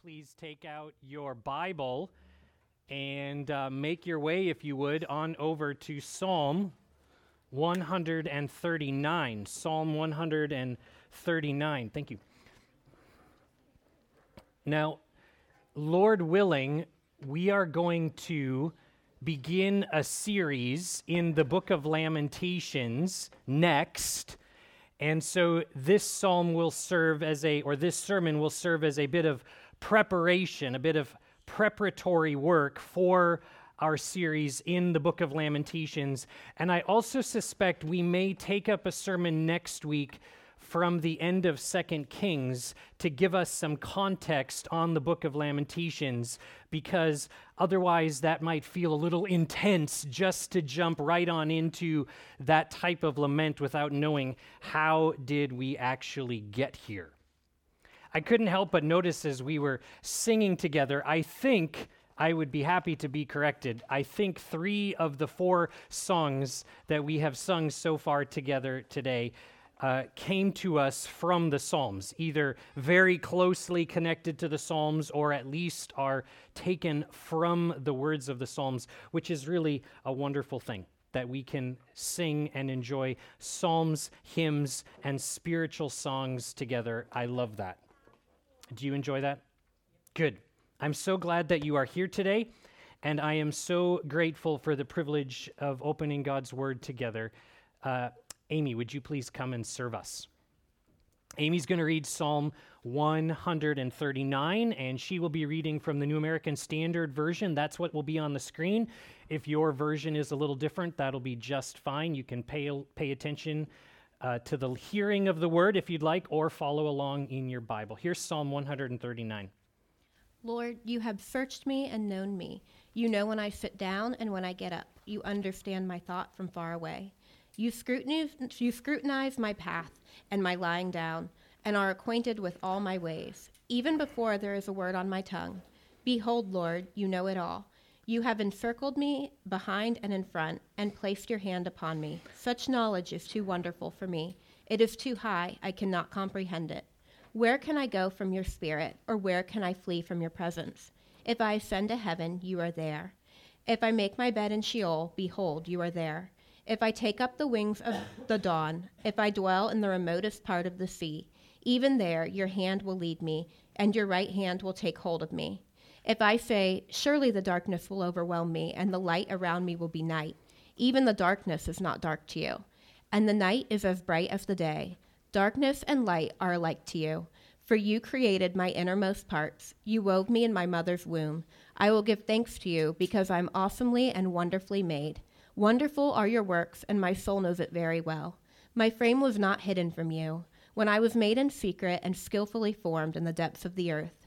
please take out your Bible and uh, make your way, if you would, on over to Psalm 139. Psalm 139. Thank you. Now, Lord willing, we are going to begin a series in the book of Lamentations next. And so this psalm will serve as a, or this sermon will serve as a bit of preparation, a bit of preparatory work for our series in the book of Lamentations. And I also suspect we may take up a sermon next week from the end of Second Kings to give us some context on the book of Lamentations, because otherwise that might feel a little intense just to jump right on into that type of lament without knowing how did we actually get here. I couldn't help but notice as we were singing together, I think. I would be happy to be corrected. I think three of the four songs that we have sung so far together today uh, came to us from the Psalms, either very closely connected to the Psalms or at least are taken from the words of the Psalms, which is really a wonderful thing that we can sing and enjoy psalms, hymns, and spiritual songs together. I love that. Do you enjoy that? Good. I'm so glad that you are here today, and I am so grateful for the privilege of opening God's Word together. Uh, Amy, would you please come and serve us? Amy's going to read Psalm 139, and she will be reading from the New American Standard Version. That's what will be on the screen. If your version is a little different, that'll be just fine. You can pay, pay attention uh, to the hearing of the word if you'd like, or follow along in your Bible. Here's Psalm 139. Lord, you have searched me and known me. You know when I sit down and when I get up. You understand my thought from far away. You scrutinize, you scrutinize my path and my lying down, and are acquainted with all my ways, even before there is a word on my tongue. Behold, Lord, you know it all. You have encircled me behind and in front, and placed your hand upon me. Such knowledge is too wonderful for me. It is too high, I cannot comprehend it. Where can I go from your spirit, or where can I flee from your presence? If I ascend to heaven, you are there. If I make my bed in Sheol, behold, you are there. If I take up the wings of the dawn, if I dwell in the remotest part of the sea, even there your hand will lead me, and your right hand will take hold of me. If I say, Surely the darkness will overwhelm me, and the light around me will be night, even the darkness is not dark to you, and the night is as bright as the day. Darkness and light are alike to you. For you created my innermost parts. You wove me in my mother's womb. I will give thanks to you because I am awesomely and wonderfully made. Wonderful are your works, and my soul knows it very well. My frame was not hidden from you, when I was made in secret and skillfully formed in the depths of the earth.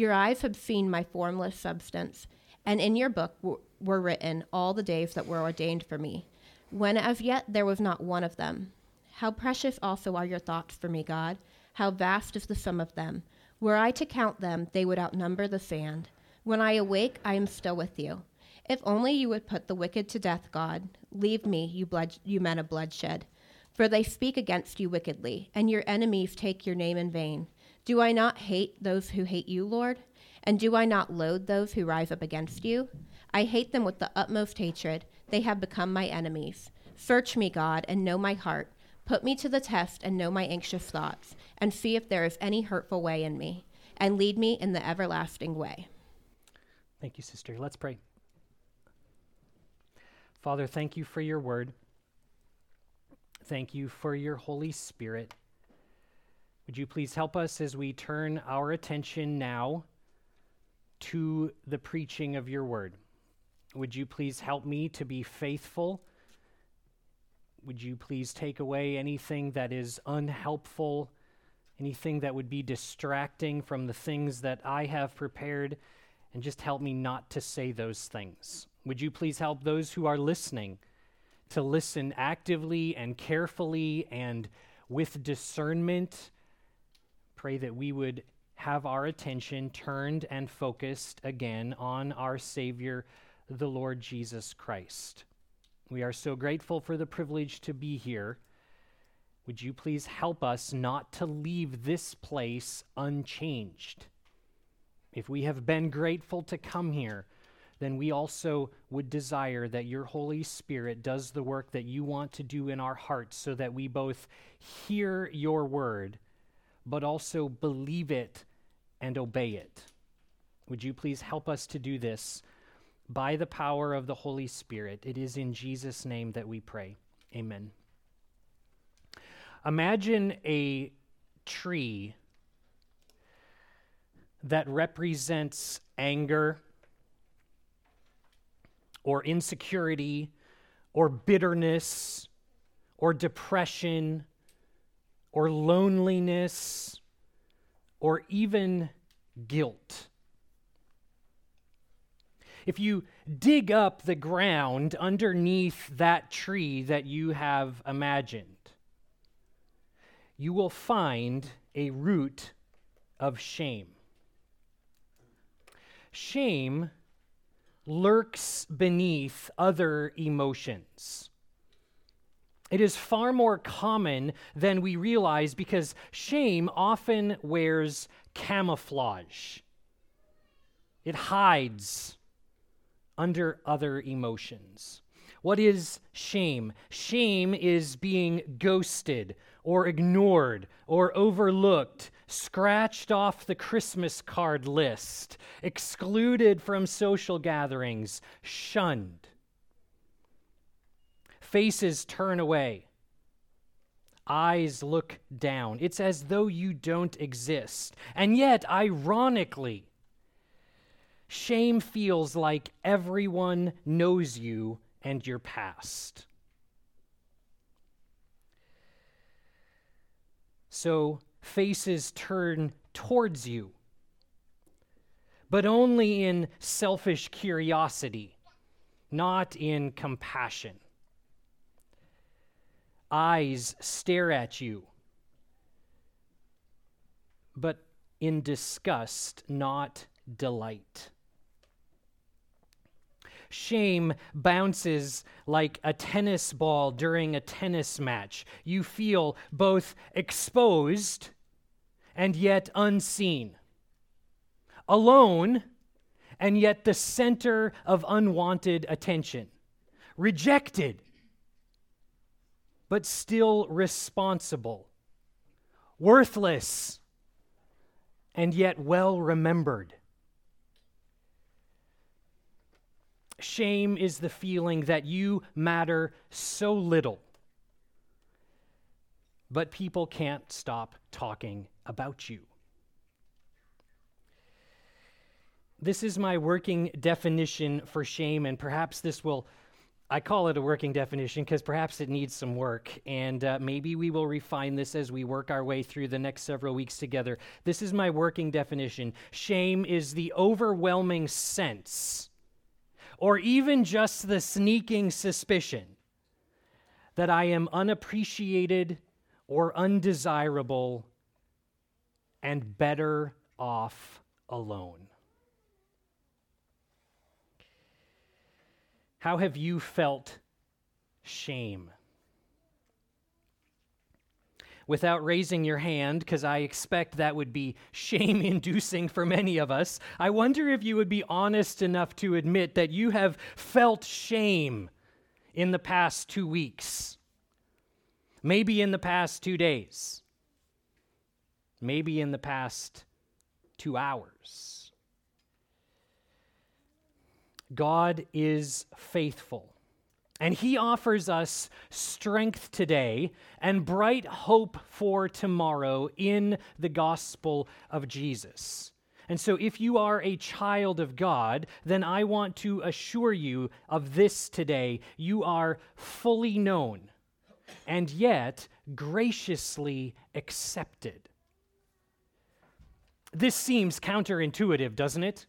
Your eyes have seen my formless substance, and in your book w- were written all the days that were ordained for me, when as yet there was not one of them. How precious also are your thoughts for me, God! How vast is the sum of them! Were I to count them, they would outnumber the sand. When I awake, I am still with you. If only you would put the wicked to death, God. Leave me, you, blood, you men of bloodshed. For they speak against you wickedly, and your enemies take your name in vain. Do I not hate those who hate you, Lord? And do I not loathe those who rise up against you? I hate them with the utmost hatred. They have become my enemies. Search me, God, and know my heart. Put me to the test and know my anxious thoughts, and see if there is any hurtful way in me, and lead me in the everlasting way. Thank you, sister. Let's pray. Father, thank you for your word. Thank you for your Holy Spirit. Would you please help us as we turn our attention now to the preaching of your word? Would you please help me to be faithful? Would you please take away anything that is unhelpful, anything that would be distracting from the things that I have prepared, and just help me not to say those things? Would you please help those who are listening to listen actively and carefully and with discernment? Pray that we would have our attention turned and focused again on our Savior, the Lord Jesus Christ. We are so grateful for the privilege to be here. Would you please help us not to leave this place unchanged? if we have been grateful to come here, then we also would desire that your Holy Spirit does the work that you want to do in our hearts so that we both hear your word, but also believe it and obey it. Would you please help us to do this by the power of the Holy Spirit? It is in Jesus' name that we pray. Amen. Imagine a tree that represents anger or insecurity or bitterness or depression or loneliness or even guilt. If you dig up the ground underneath that tree that you have imagined, you will find a root of shame. Shame lurks beneath other emotions. It is far more common than we realize because shame often wears camouflage. It hides under other emotions. What is shame? Shame is being ghosted or ignored or overlooked, scratched off the Christmas card list, excluded from social gatherings, shunned. Faces turn away. Eyes look down. It's as though you don't exist. And yet, ironically, shame feels like everyone knows you and your past. So faces turn towards you, but only in selfish curiosity, not in compassion. Eyes stare at you, but in disgust, not delight. Shame bounces like a tennis ball during a tennis match. You feel both exposed and yet unseen, alone and yet the center of unwanted attention, rejected but still responsible, worthless and yet well remembered. Shame is the feeling that you matter so little, but people can't stop talking about you. This is my working definition for shame, and perhaps this will, I call it a working definition because perhaps it needs some work, and uh, maybe we will refine this as we work our way through the next several weeks together. This is my working definition. Shame is the overwhelming sense or even just the sneaking suspicion that I am unappreciated or undesirable and better off alone. How have you felt shame? without raising your hand, because I expect that would be shame inducing for many of us, I wonder if you would be honest enough to admit that you have felt shame in the past two weeks, maybe in the past two days, maybe in the past two hours. God is faithful. And he offers us strength today and bright hope for tomorrow in the gospel of Jesus. And so, if you are a child of God, then I want to assure you of this today. You are fully known and yet graciously accepted. This seems counterintuitive, doesn't it?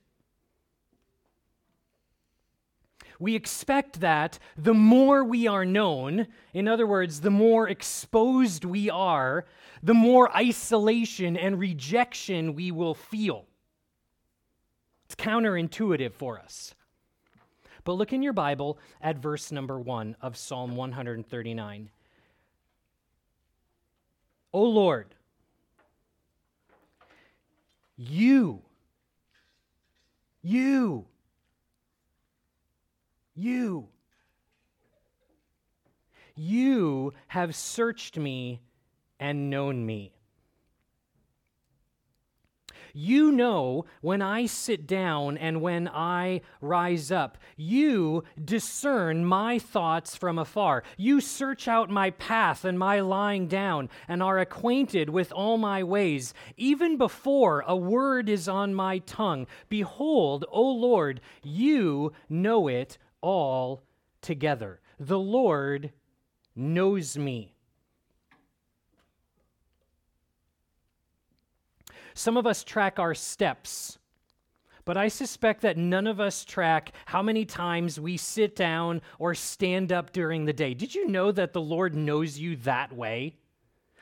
We expect that the more we are known, in other words, the more exposed we are, the more isolation and rejection we will feel. It's counterintuitive for us. But look in your Bible at verse number one of Psalm 139. O Lord, you You. You. You have searched me and known me. You know when I sit down and when I rise up. You discern my thoughts from afar. You search out my path and my lying down and are acquainted with all my ways. Even before a word is on my tongue, behold, O Lord, you know it all together. The Lord knows me. Some of us track our steps, but I suspect that none of us track how many times we sit down or stand up during the day. Did you know that the Lord knows you that way?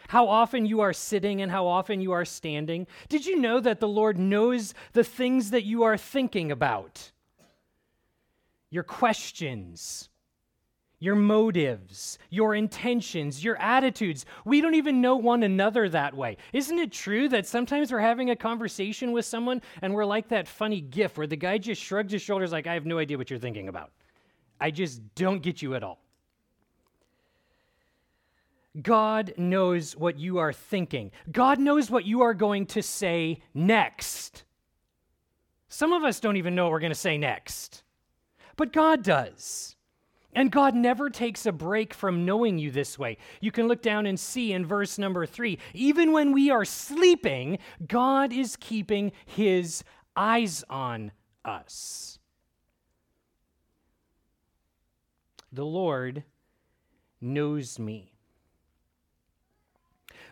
How often you are sitting and how often you are standing? Did you know that the Lord knows the things that you are thinking about? Your questions, your motives, your intentions, your attitudes. We don't even know one another that way. Isn't it true that sometimes we're having a conversation with someone and we're like that funny gif where the guy just shrugs his shoulders, like, I have no idea what you're thinking about. I just don't get you at all. God knows what you are thinking. God knows what you are going to say next. Some of us don't even know what we're going to say next, but God does. And God never takes a break from knowing you this way. You can look down and see in verse number three even when we are sleeping, God is keeping his eyes on us. The Lord knows me.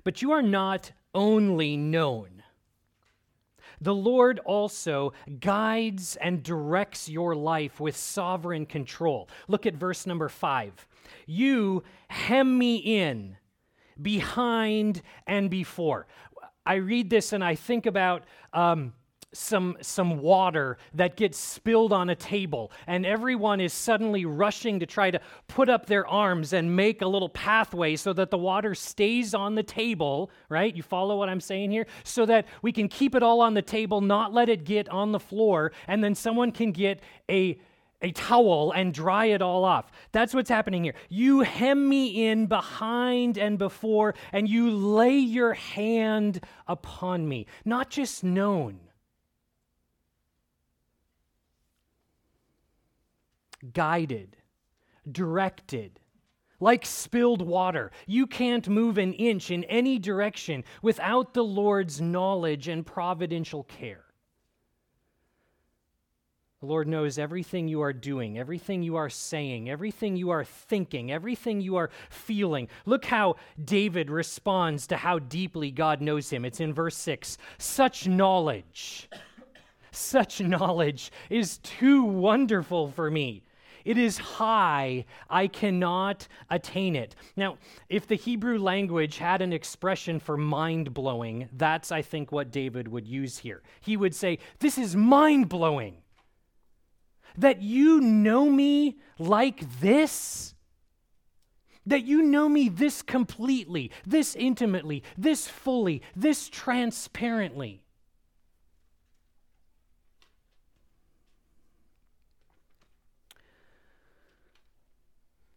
But you are not only known. The Lord also guides and directs your life with sovereign control. Look at verse number five. You hem me in behind and before. I read this and I think about um, some, some water that gets spilled on a table, and everyone is suddenly rushing to try to put up their arms and make a little pathway so that the water stays on the table, right? You follow what I'm saying here? So that we can keep it all on the table, not let it get on the floor, and then someone can get a a towel and dry it all off. That's what's happening here. You hem me in behind and before, and you lay your hand upon me. Not just known, guided, directed, like spilled water. You can't move an inch in any direction without the Lord's knowledge and providential care. The Lord knows everything you are doing, everything you are saying, everything you are thinking, everything you are feeling. Look how David responds to how deeply God knows him. It's in verse 6. Such knowledge, such knowledge is too wonderful for me. It is high, I cannot attain it. Now, if the Hebrew language had an expression for mind blowing, that's, I think, what David would use here. He would say, This is mind blowing. That you know me like this? That you know me this completely, this intimately, this fully, this transparently.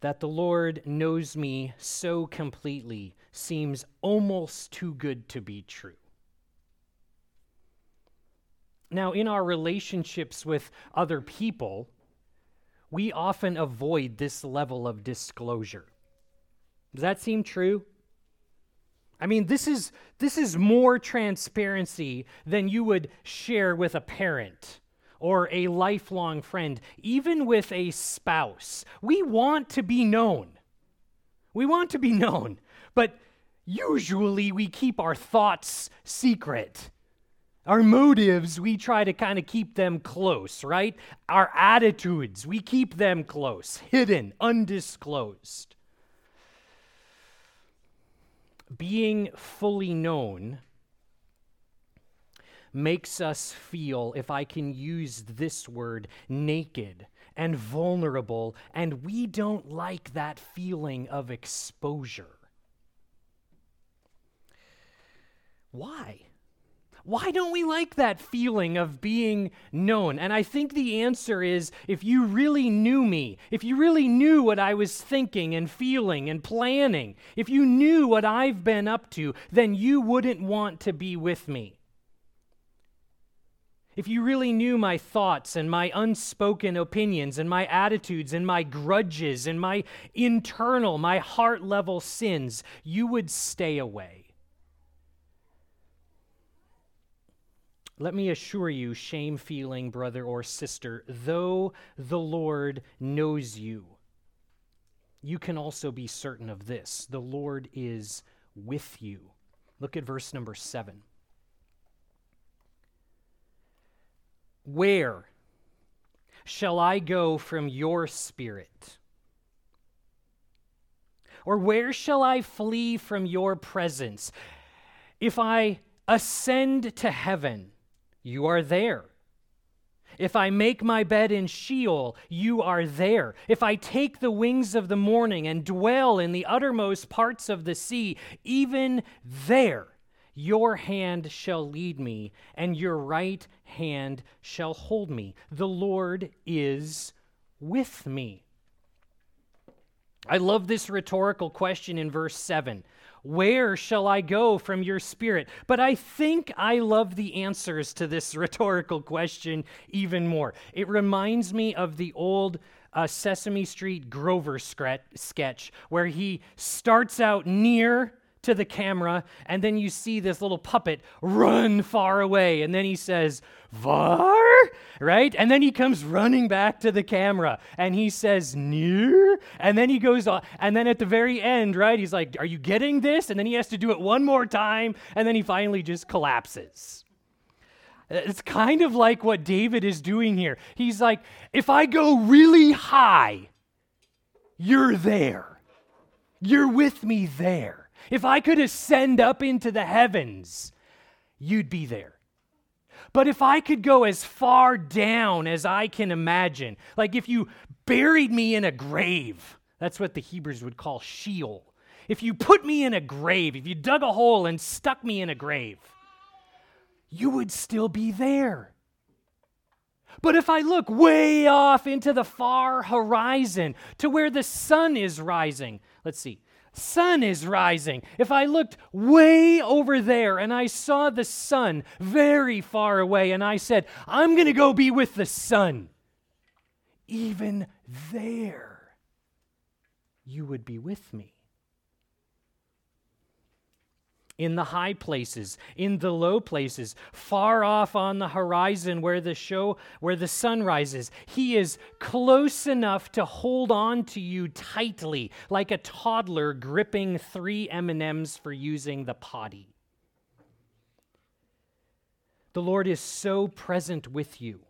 That the Lord knows me so completely seems almost too good to be true. Now, in our relationships with other people, we often avoid this level of disclosure. Does that seem true? I mean, this is, this is more transparency than you would share with a parent or a lifelong friend, even with a spouse. We want to be known. We want to be known, but usually we keep our thoughts secret. Our motives, we try to kind of keep them close, right? Our attitudes, we keep them close, hidden, undisclosed. Being fully known makes us feel, if I can use this word, naked and vulnerable, and we don't like that feeling of exposure. Why? Why don't we like that feeling of being known? And I think the answer is if you really knew me, if you really knew what I was thinking and feeling and planning, if you knew what I've been up to, then you wouldn't want to be with me. If you really knew my thoughts and my unspoken opinions and my attitudes and my grudges and my internal, my heart level sins, you would stay away. Let me assure you, shame feeling brother or sister, though the Lord knows you, you can also be certain of this the Lord is with you. Look at verse number seven. Where shall I go from your spirit? Or where shall I flee from your presence? If I ascend to heaven, you are there. If I make my bed in Sheol, you are there. If I take the wings of the morning and dwell in the uttermost parts of the sea, even there your hand shall lead me, and your right hand shall hold me. The Lord is with me. I love this rhetorical question in verse 7. Where shall I go from your spirit? But I think I love the answers to this rhetorical question even more. It reminds me of the old uh, Sesame Street Grover sketch where he starts out near to the camera, and then you see this little puppet run far away, and then he says, Var? Right? And then he comes running back to the camera and he says, Near? And then he goes on, and then at the very end, right, he's like, Are you getting this? And then he has to do it one more time, and then he finally just collapses. It's kind of like what David is doing here. He's like, If I go really high, you're there. You're with me there. If I could ascend up into the heavens, you'd be there. But if I could go as far down as I can imagine, like if you buried me in a grave, that's what the Hebrews would call Sheol. If you put me in a grave, if you dug a hole and stuck me in a grave, you would still be there. But if I look way off into the far horizon to where the sun is rising, let's see, sun is rising. If I looked way over there and I saw the sun very far away and I said, I'm going to go be with the sun, even there, you would be with me in the high places, in the low places, far off on the horizon where the show where the sun rises. He is close enough to hold on to you tightly, like a toddler gripping 3 M&Ms for using the potty. The Lord is so present with you,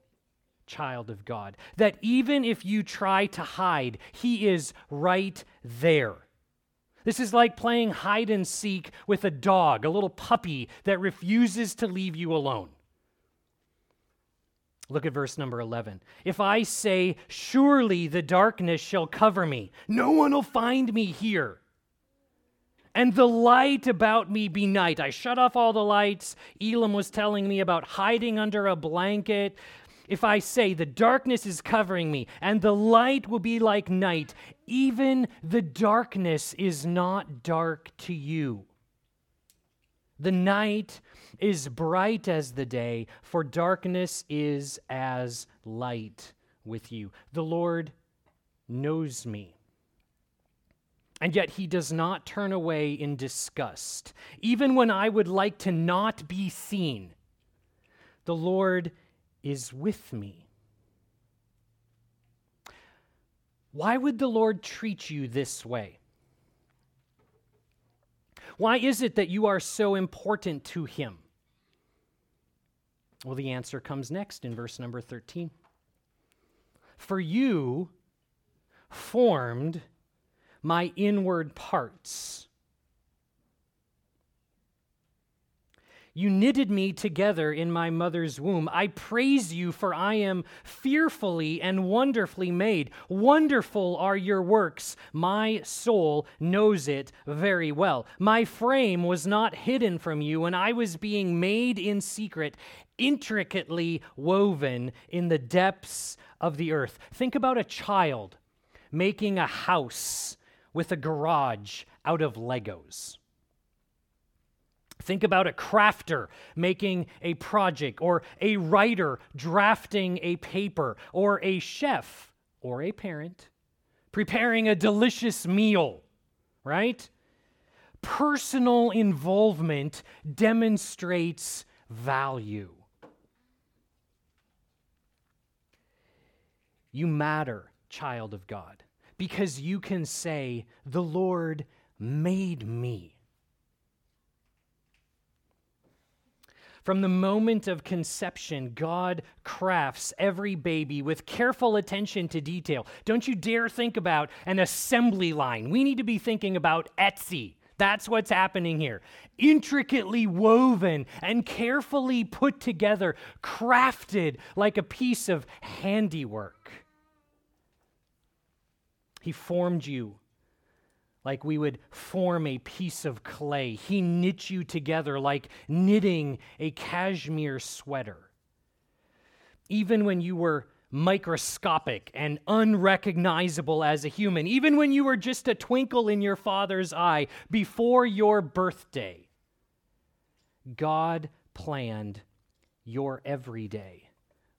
child of God, that even if you try to hide, he is right there this is like playing hide and seek with a dog, a little puppy that refuses to leave you alone. Look at verse number 11. If I say, Surely the darkness shall cover me, no one will find me here. And the light about me be night. I shut off all the lights. Elam was telling me about hiding under a blanket. If I say, The darkness is covering me, and the light will be like night, even the darkness is not dark to you. The night is bright as the day, for darkness is as light with you. The Lord knows me. And yet he does not turn away in disgust. Even when I would like to not be seen, the Lord is with me. Why would the Lord treat you this way? Why is it that you are so important to Him? Well, the answer comes next in verse number 13. For you formed my inward parts. You knitted me together in my mother's womb. I praise you, for I am fearfully and wonderfully made. Wonderful are your works. My soul knows it very well. My frame was not hidden from you when I was being made in secret, intricately woven in the depths of the earth. Think about a child making a house with a garage out of Legos. Think about a crafter making a project, or a writer drafting a paper, or a chef or a parent preparing a delicious meal, right? Personal involvement demonstrates value. You matter, child of God, because you can say, The Lord made me. From the moment of conception, God crafts every baby with careful attention to detail. Don't you dare think about an assembly line. We need to be thinking about Etsy. That's what's happening here. Intricately woven and carefully put together, crafted like a piece of handiwork. He formed you like we would form a piece of clay. He knit you together like knitting a cashmere sweater. Even when you were microscopic and unrecognizable as a human, even when you were just a twinkle in your father's eye before your birthday, God planned your everyday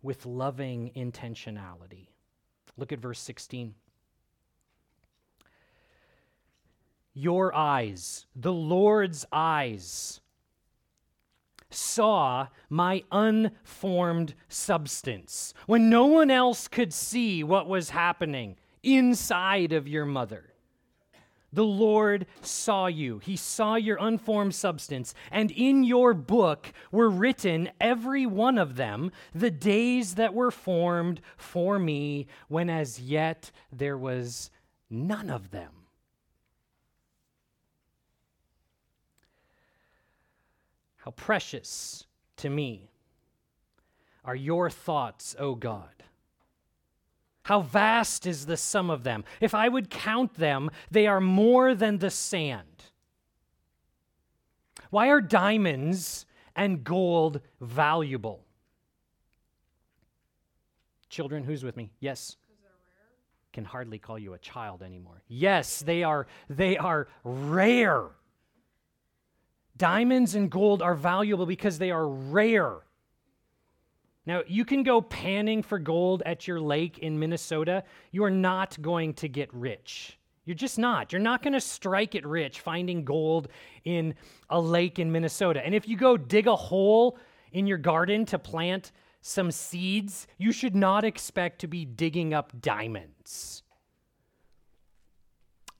with loving intentionality. Look at verse 16. Your eyes, the Lord's eyes, saw my unformed substance when no one else could see what was happening inside of your mother. The Lord saw you. He saw your unformed substance. And in your book were written, every one of them, the days that were formed for me, when as yet there was none of them. How precious to me are your thoughts, O God. How vast is the sum of them. If I would count them, they are more than the sand. Why are diamonds and gold valuable? Children, who's with me? Yes. Can hardly call you a child anymore. Yes, they are they are rare. Diamonds and gold are valuable because they are rare. Now, you can go panning for gold at your lake in Minnesota. You are not going to get rich. You're just not. You're not going to strike it rich finding gold in a lake in Minnesota. And if you go dig a hole in your garden to plant some seeds, you should not expect to be digging up diamonds.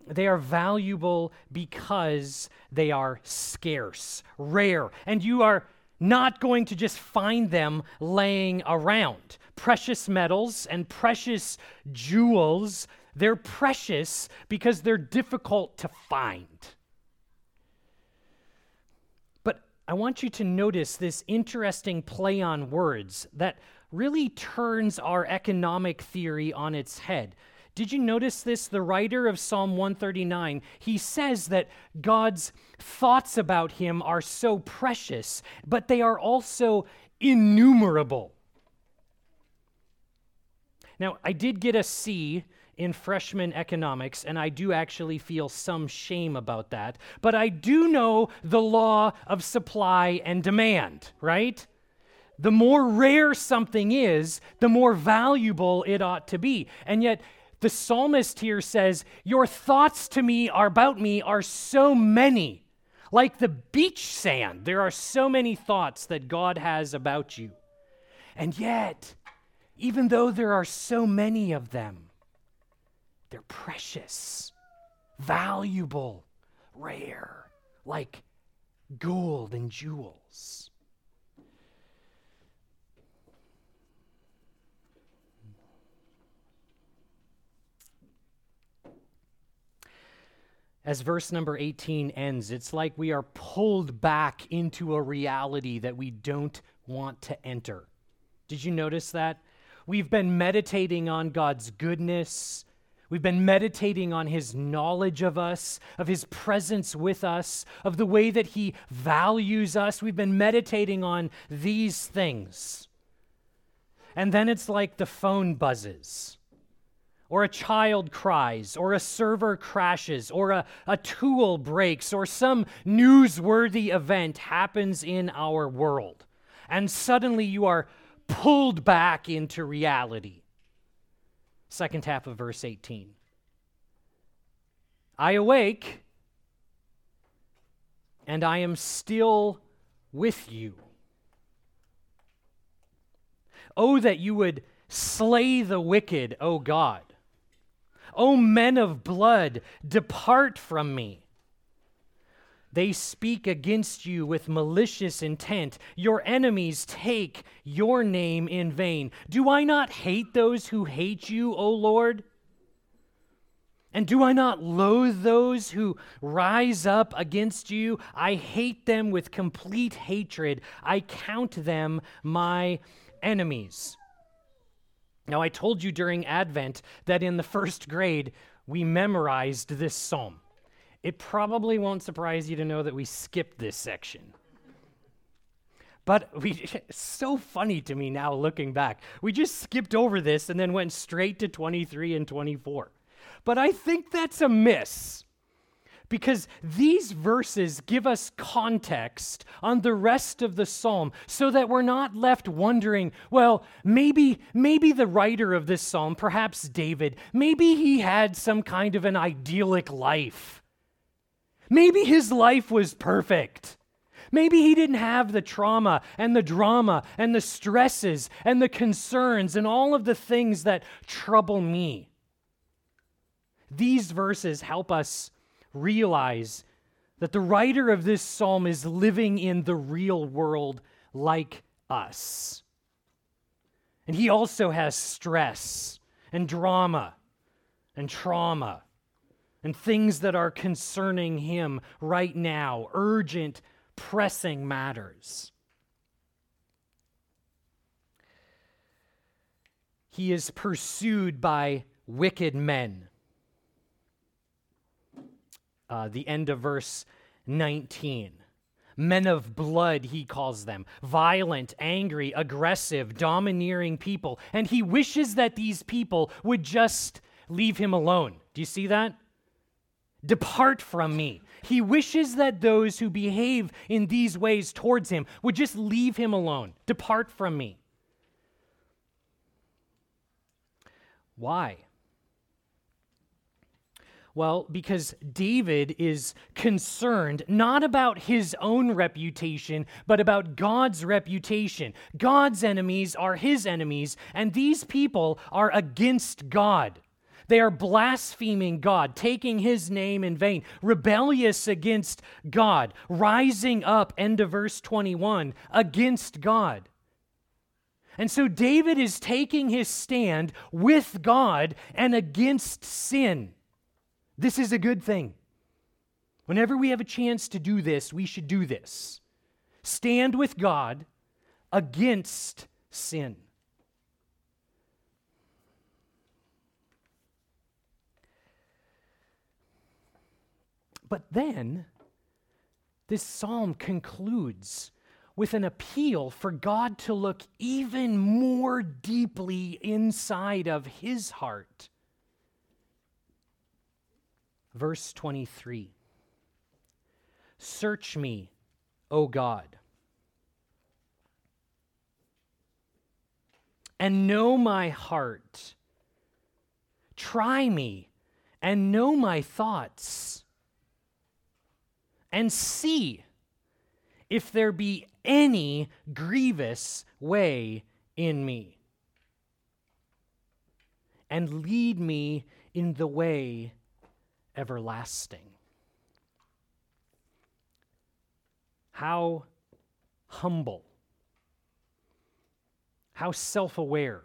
They are valuable because they are scarce, rare, and you are not going to just find them laying around. Precious metals and precious jewels, they're precious because they're difficult to find. But I want you to notice this interesting play on words that really turns our economic theory on its head. Did you notice this? The writer of Psalm 139, he says that God's thoughts about him are so precious, but they are also innumerable. Now, I did get a C in freshman economics, and I do actually feel some shame about that, but I do know the law of supply and demand, right? The more rare something is, the more valuable it ought to be. And yet, the psalmist here says, Your thoughts to me are about me are so many. Like the beach sand, there are so many thoughts that God has about you. And yet, even though there are so many of them, they're precious, valuable, rare, like gold and jewels. As verse number 18 ends, it's like we are pulled back into a reality that we don't want to enter. Did you notice that? We've been meditating on God's goodness. We've been meditating on his knowledge of us, of his presence with us, of the way that he values us. We've been meditating on these things. And then it's like the phone buzzes or a child cries, or a server crashes, or a, a tool breaks, or some newsworthy event happens in our world. And suddenly you are pulled back into reality. Second half of verse 18. I awake, and I am still with you. Oh, that you would slay the wicked, O God O men of blood, depart from me. They speak against you with malicious intent. Your enemies take your name in vain. Do I not hate those who hate you, O Lord? And do I not loathe those who rise up against you? I hate them with complete hatred. I count them my enemies. Now, I told you during Advent that in the first grade we memorized this psalm. It probably won't surprise you to know that we skipped this section. But we, so funny to me now looking back. We just skipped over this and then went straight to 23 and 24. But I think that's a miss because these verses give us context on the rest of the psalm so that we're not left wondering, well, maybe maybe the writer of this psalm, perhaps David, maybe he had some kind of an idyllic life. Maybe his life was perfect. Maybe he didn't have the trauma and the drama and the stresses and the concerns and all of the things that trouble me. These verses help us realize that the writer of this psalm is living in the real world like us. And he also has stress and drama and trauma and things that are concerning him right now, urgent, pressing matters. He is pursued by wicked men uh, the end of verse 19. Men of blood, he calls them. Violent, angry, aggressive, domineering people. And he wishes that these people would just leave him alone. Do you see that? Depart from me. He wishes that those who behave in these ways towards him would just leave him alone. Depart from me. Why? Well, because David is concerned not about his own reputation, but about God's reputation. God's enemies are his enemies, and these people are against God. They are blaspheming God, taking his name in vain, rebellious against God, rising up, end of verse 21, against God. And so David is taking his stand with God and against sin. This is a good thing. Whenever we have a chance to do this, we should do this. Stand with God against sin. But then, this psalm concludes with an appeal for God to look even more deeply inside of his heart Verse 23 Search me, O God, and know my heart. Try me and know my thoughts, and see if there be any grievous way in me, and lead me in the way everlasting. How humble, how self aware,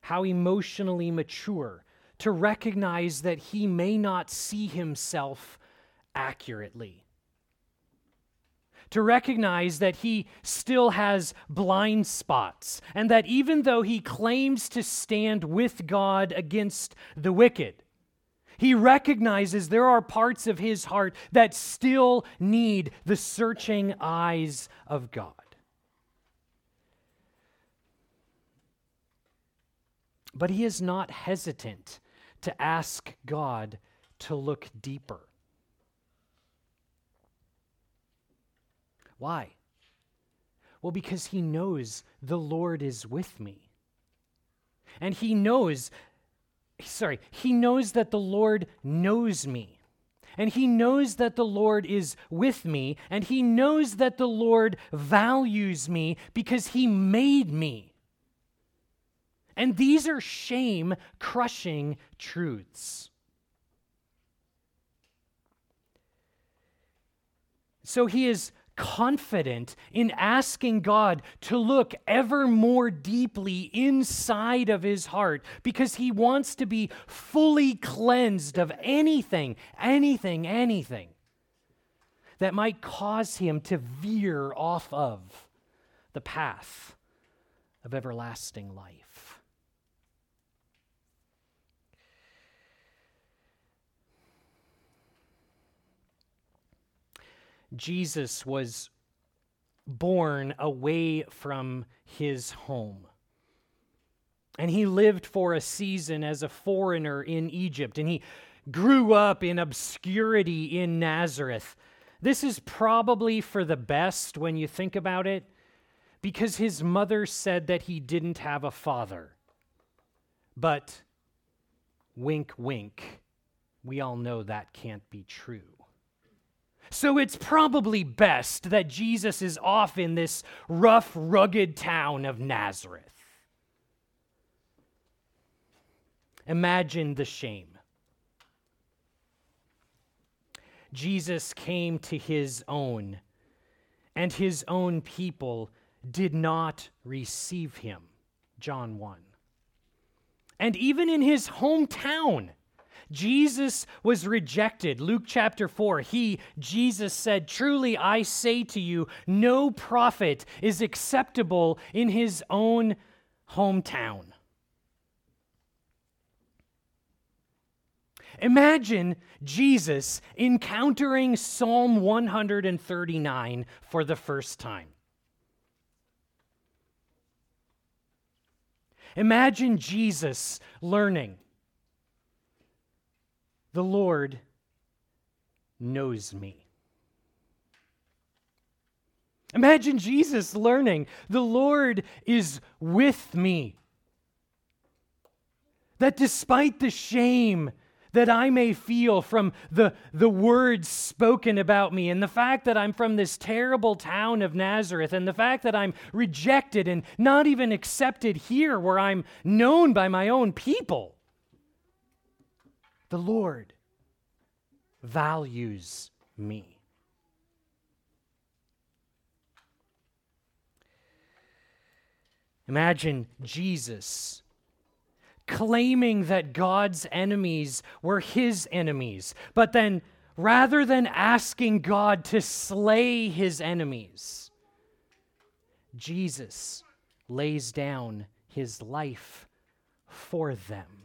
how emotionally mature to recognize that he may not see himself accurately. To recognize that he still has blind spots, and that even though he claims to stand with God against the wicked, he recognizes there are parts of his heart that still need the searching eyes of God. But he is not hesitant to ask God to look deeper. Why? Well, because he knows the Lord is with me. And he knows, sorry, he knows that the Lord knows me. And he knows that the Lord is with me. And he knows that the Lord values me because he made me. And these are shame crushing truths. So he is confident in asking God to look ever more deeply inside of his heart because he wants to be fully cleansed of anything, anything, anything that might cause him to veer off of the path of everlasting life. Jesus was born away from his home. And he lived for a season as a foreigner in Egypt, and he grew up in obscurity in Nazareth. This is probably for the best when you think about it, because his mother said that he didn't have a father. But, wink, wink, we all know that can't be true. So it's probably best that Jesus is off in this rough, rugged town of Nazareth. Imagine the shame. Jesus came to his own, and his own people did not receive him. John 1. And even in his hometown, Jesus was rejected. Luke chapter 4, he, Jesus said, Truly I say to you, no prophet is acceptable in his own hometown. Imagine Jesus encountering Psalm 139 for the first time. Imagine Jesus learning the Lord knows me. Imagine Jesus learning, the Lord is with me. That despite the shame that I may feel from the, the words spoken about me, and the fact that I'm from this terrible town of Nazareth, and the fact that I'm rejected and not even accepted here where I'm known by my own people, the Lord values me. Imagine Jesus claiming that God's enemies were his enemies, but then rather than asking God to slay his enemies, Jesus lays down his life for them.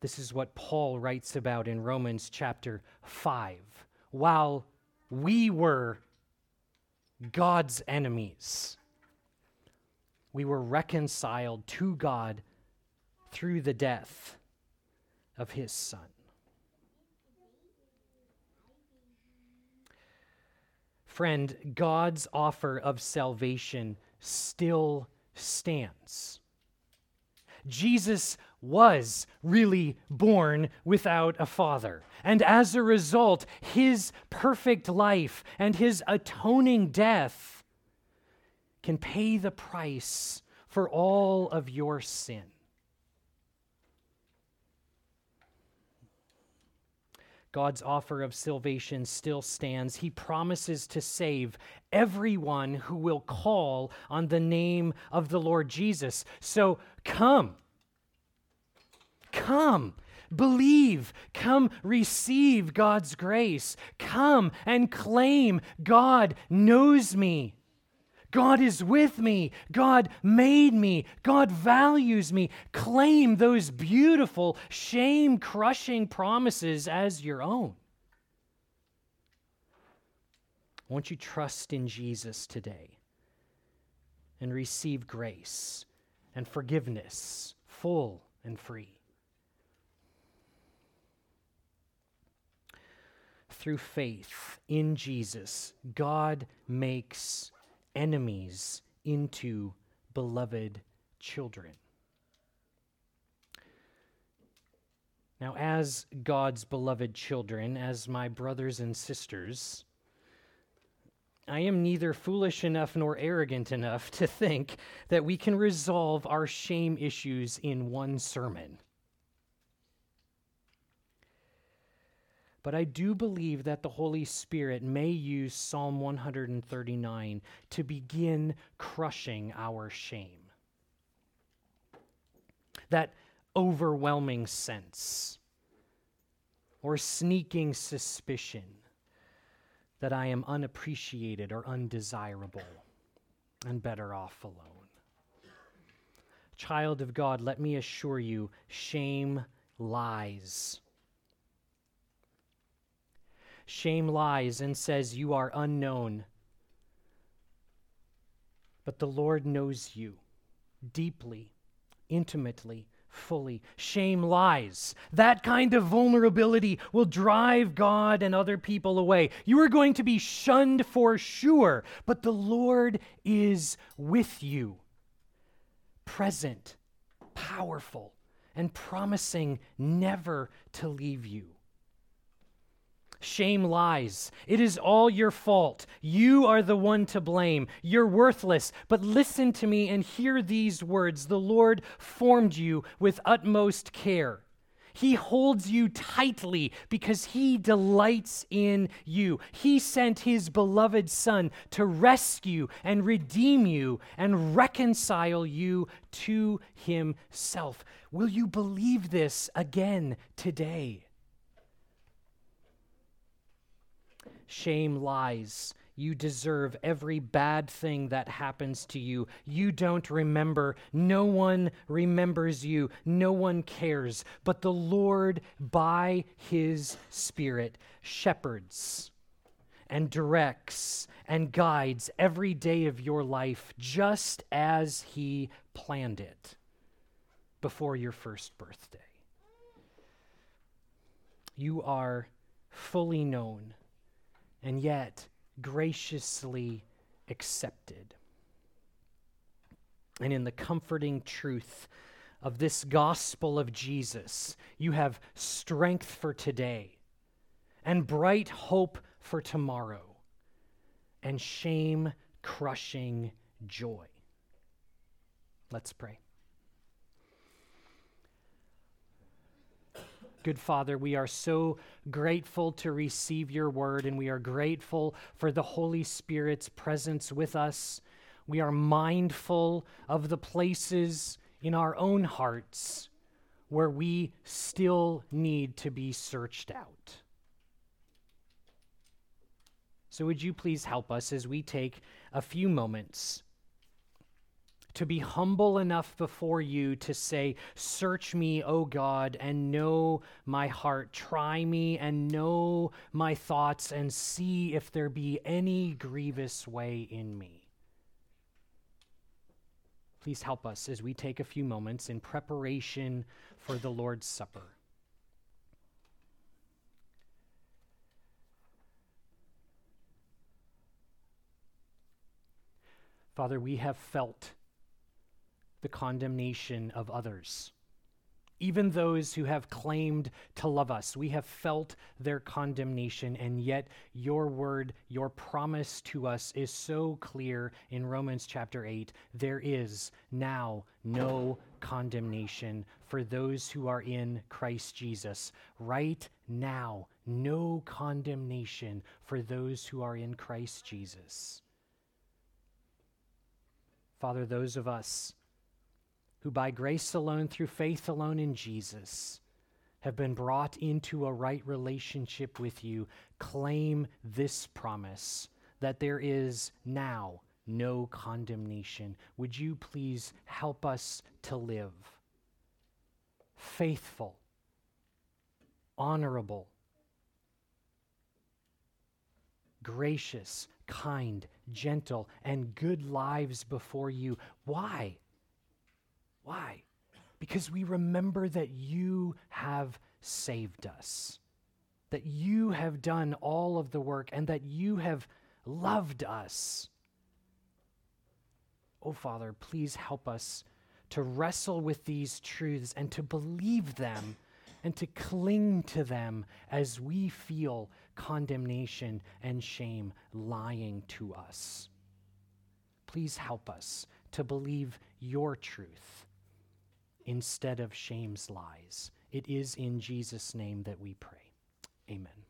This is what Paul writes about in Romans chapter 5. While we were God's enemies, we were reconciled to God through the death of his Son. Friend, God's offer of salvation still stands. Jesus was really born without a father. And as a result, his perfect life and his atoning death can pay the price for all of your sin. God's offer of salvation still stands. He promises to save everyone who will call on the name of the Lord Jesus. So come. Come. Believe, come receive God's grace. Come and claim God knows me. God is with me. God made me. God values me. Claim those beautiful, shame crushing promises as your own. Won't you trust in Jesus today and receive grace and forgiveness, full and free? Through faith in Jesus, God makes enemies into beloved children. Now, as God's beloved children, as my brothers and sisters, I am neither foolish enough nor arrogant enough to think that we can resolve our shame issues in one sermon. But I do believe that the Holy Spirit may use Psalm 139 to begin crushing our shame. That overwhelming sense or sneaking suspicion that I am unappreciated or undesirable and better off alone. Child of God, let me assure you, shame lies. Shame lies and says you are unknown. But the Lord knows you deeply, intimately, fully. Shame lies. That kind of vulnerability will drive God and other people away. You are going to be shunned for sure, but the Lord is with you, present, powerful, and promising never to leave you. Shame lies. It is all your fault. You are the one to blame. You're worthless. But listen to me and hear these words The Lord formed you with utmost care. He holds you tightly because he delights in you. He sent his beloved Son to rescue and redeem you and reconcile you to himself. Will you believe this again today? Shame lies. You deserve every bad thing that happens to you. You don't remember. No one remembers you. No one cares. But the Lord, by his Spirit, shepherds and directs and guides every day of your life just as he planned it before your first birthday. You are fully known and yet graciously accepted. And in the comforting truth of this gospel of Jesus, you have strength for today, and bright hope for tomorrow, and shame crushing joy. Let's pray. Good Father, we are so grateful to receive your word, and we are grateful for the Holy Spirit's presence with us. We are mindful of the places in our own hearts where we still need to be searched out. So, would you please help us as we take a few moments to be humble enough before you to say, Search me, O God, and know my heart. Try me and know my thoughts, and see if there be any grievous way in me. Please help us as we take a few moments in preparation for the Lord's Supper. Father, we have felt the condemnation of others. Even those who have claimed to love us, we have felt their condemnation, and yet your word, your promise to us is so clear in Romans chapter 8. There is now no condemnation for those who are in Christ Jesus. Right now, no condemnation for those who are in Christ Jesus. Father, those of us who by grace alone, through faith alone in Jesus, have been brought into a right relationship with you, claim this promise that there is now no condemnation. Would you please help us to live faithful, honorable, gracious, kind, gentle, and good lives before you. Why? Why? Because we remember that you have saved us, that you have done all of the work, and that you have loved us. Oh, Father, please help us to wrestle with these truths and to believe them and to cling to them as we feel condemnation and shame lying to us. Please help us to believe your truth instead of shame's lies. It is in Jesus' name that we pray. Amen.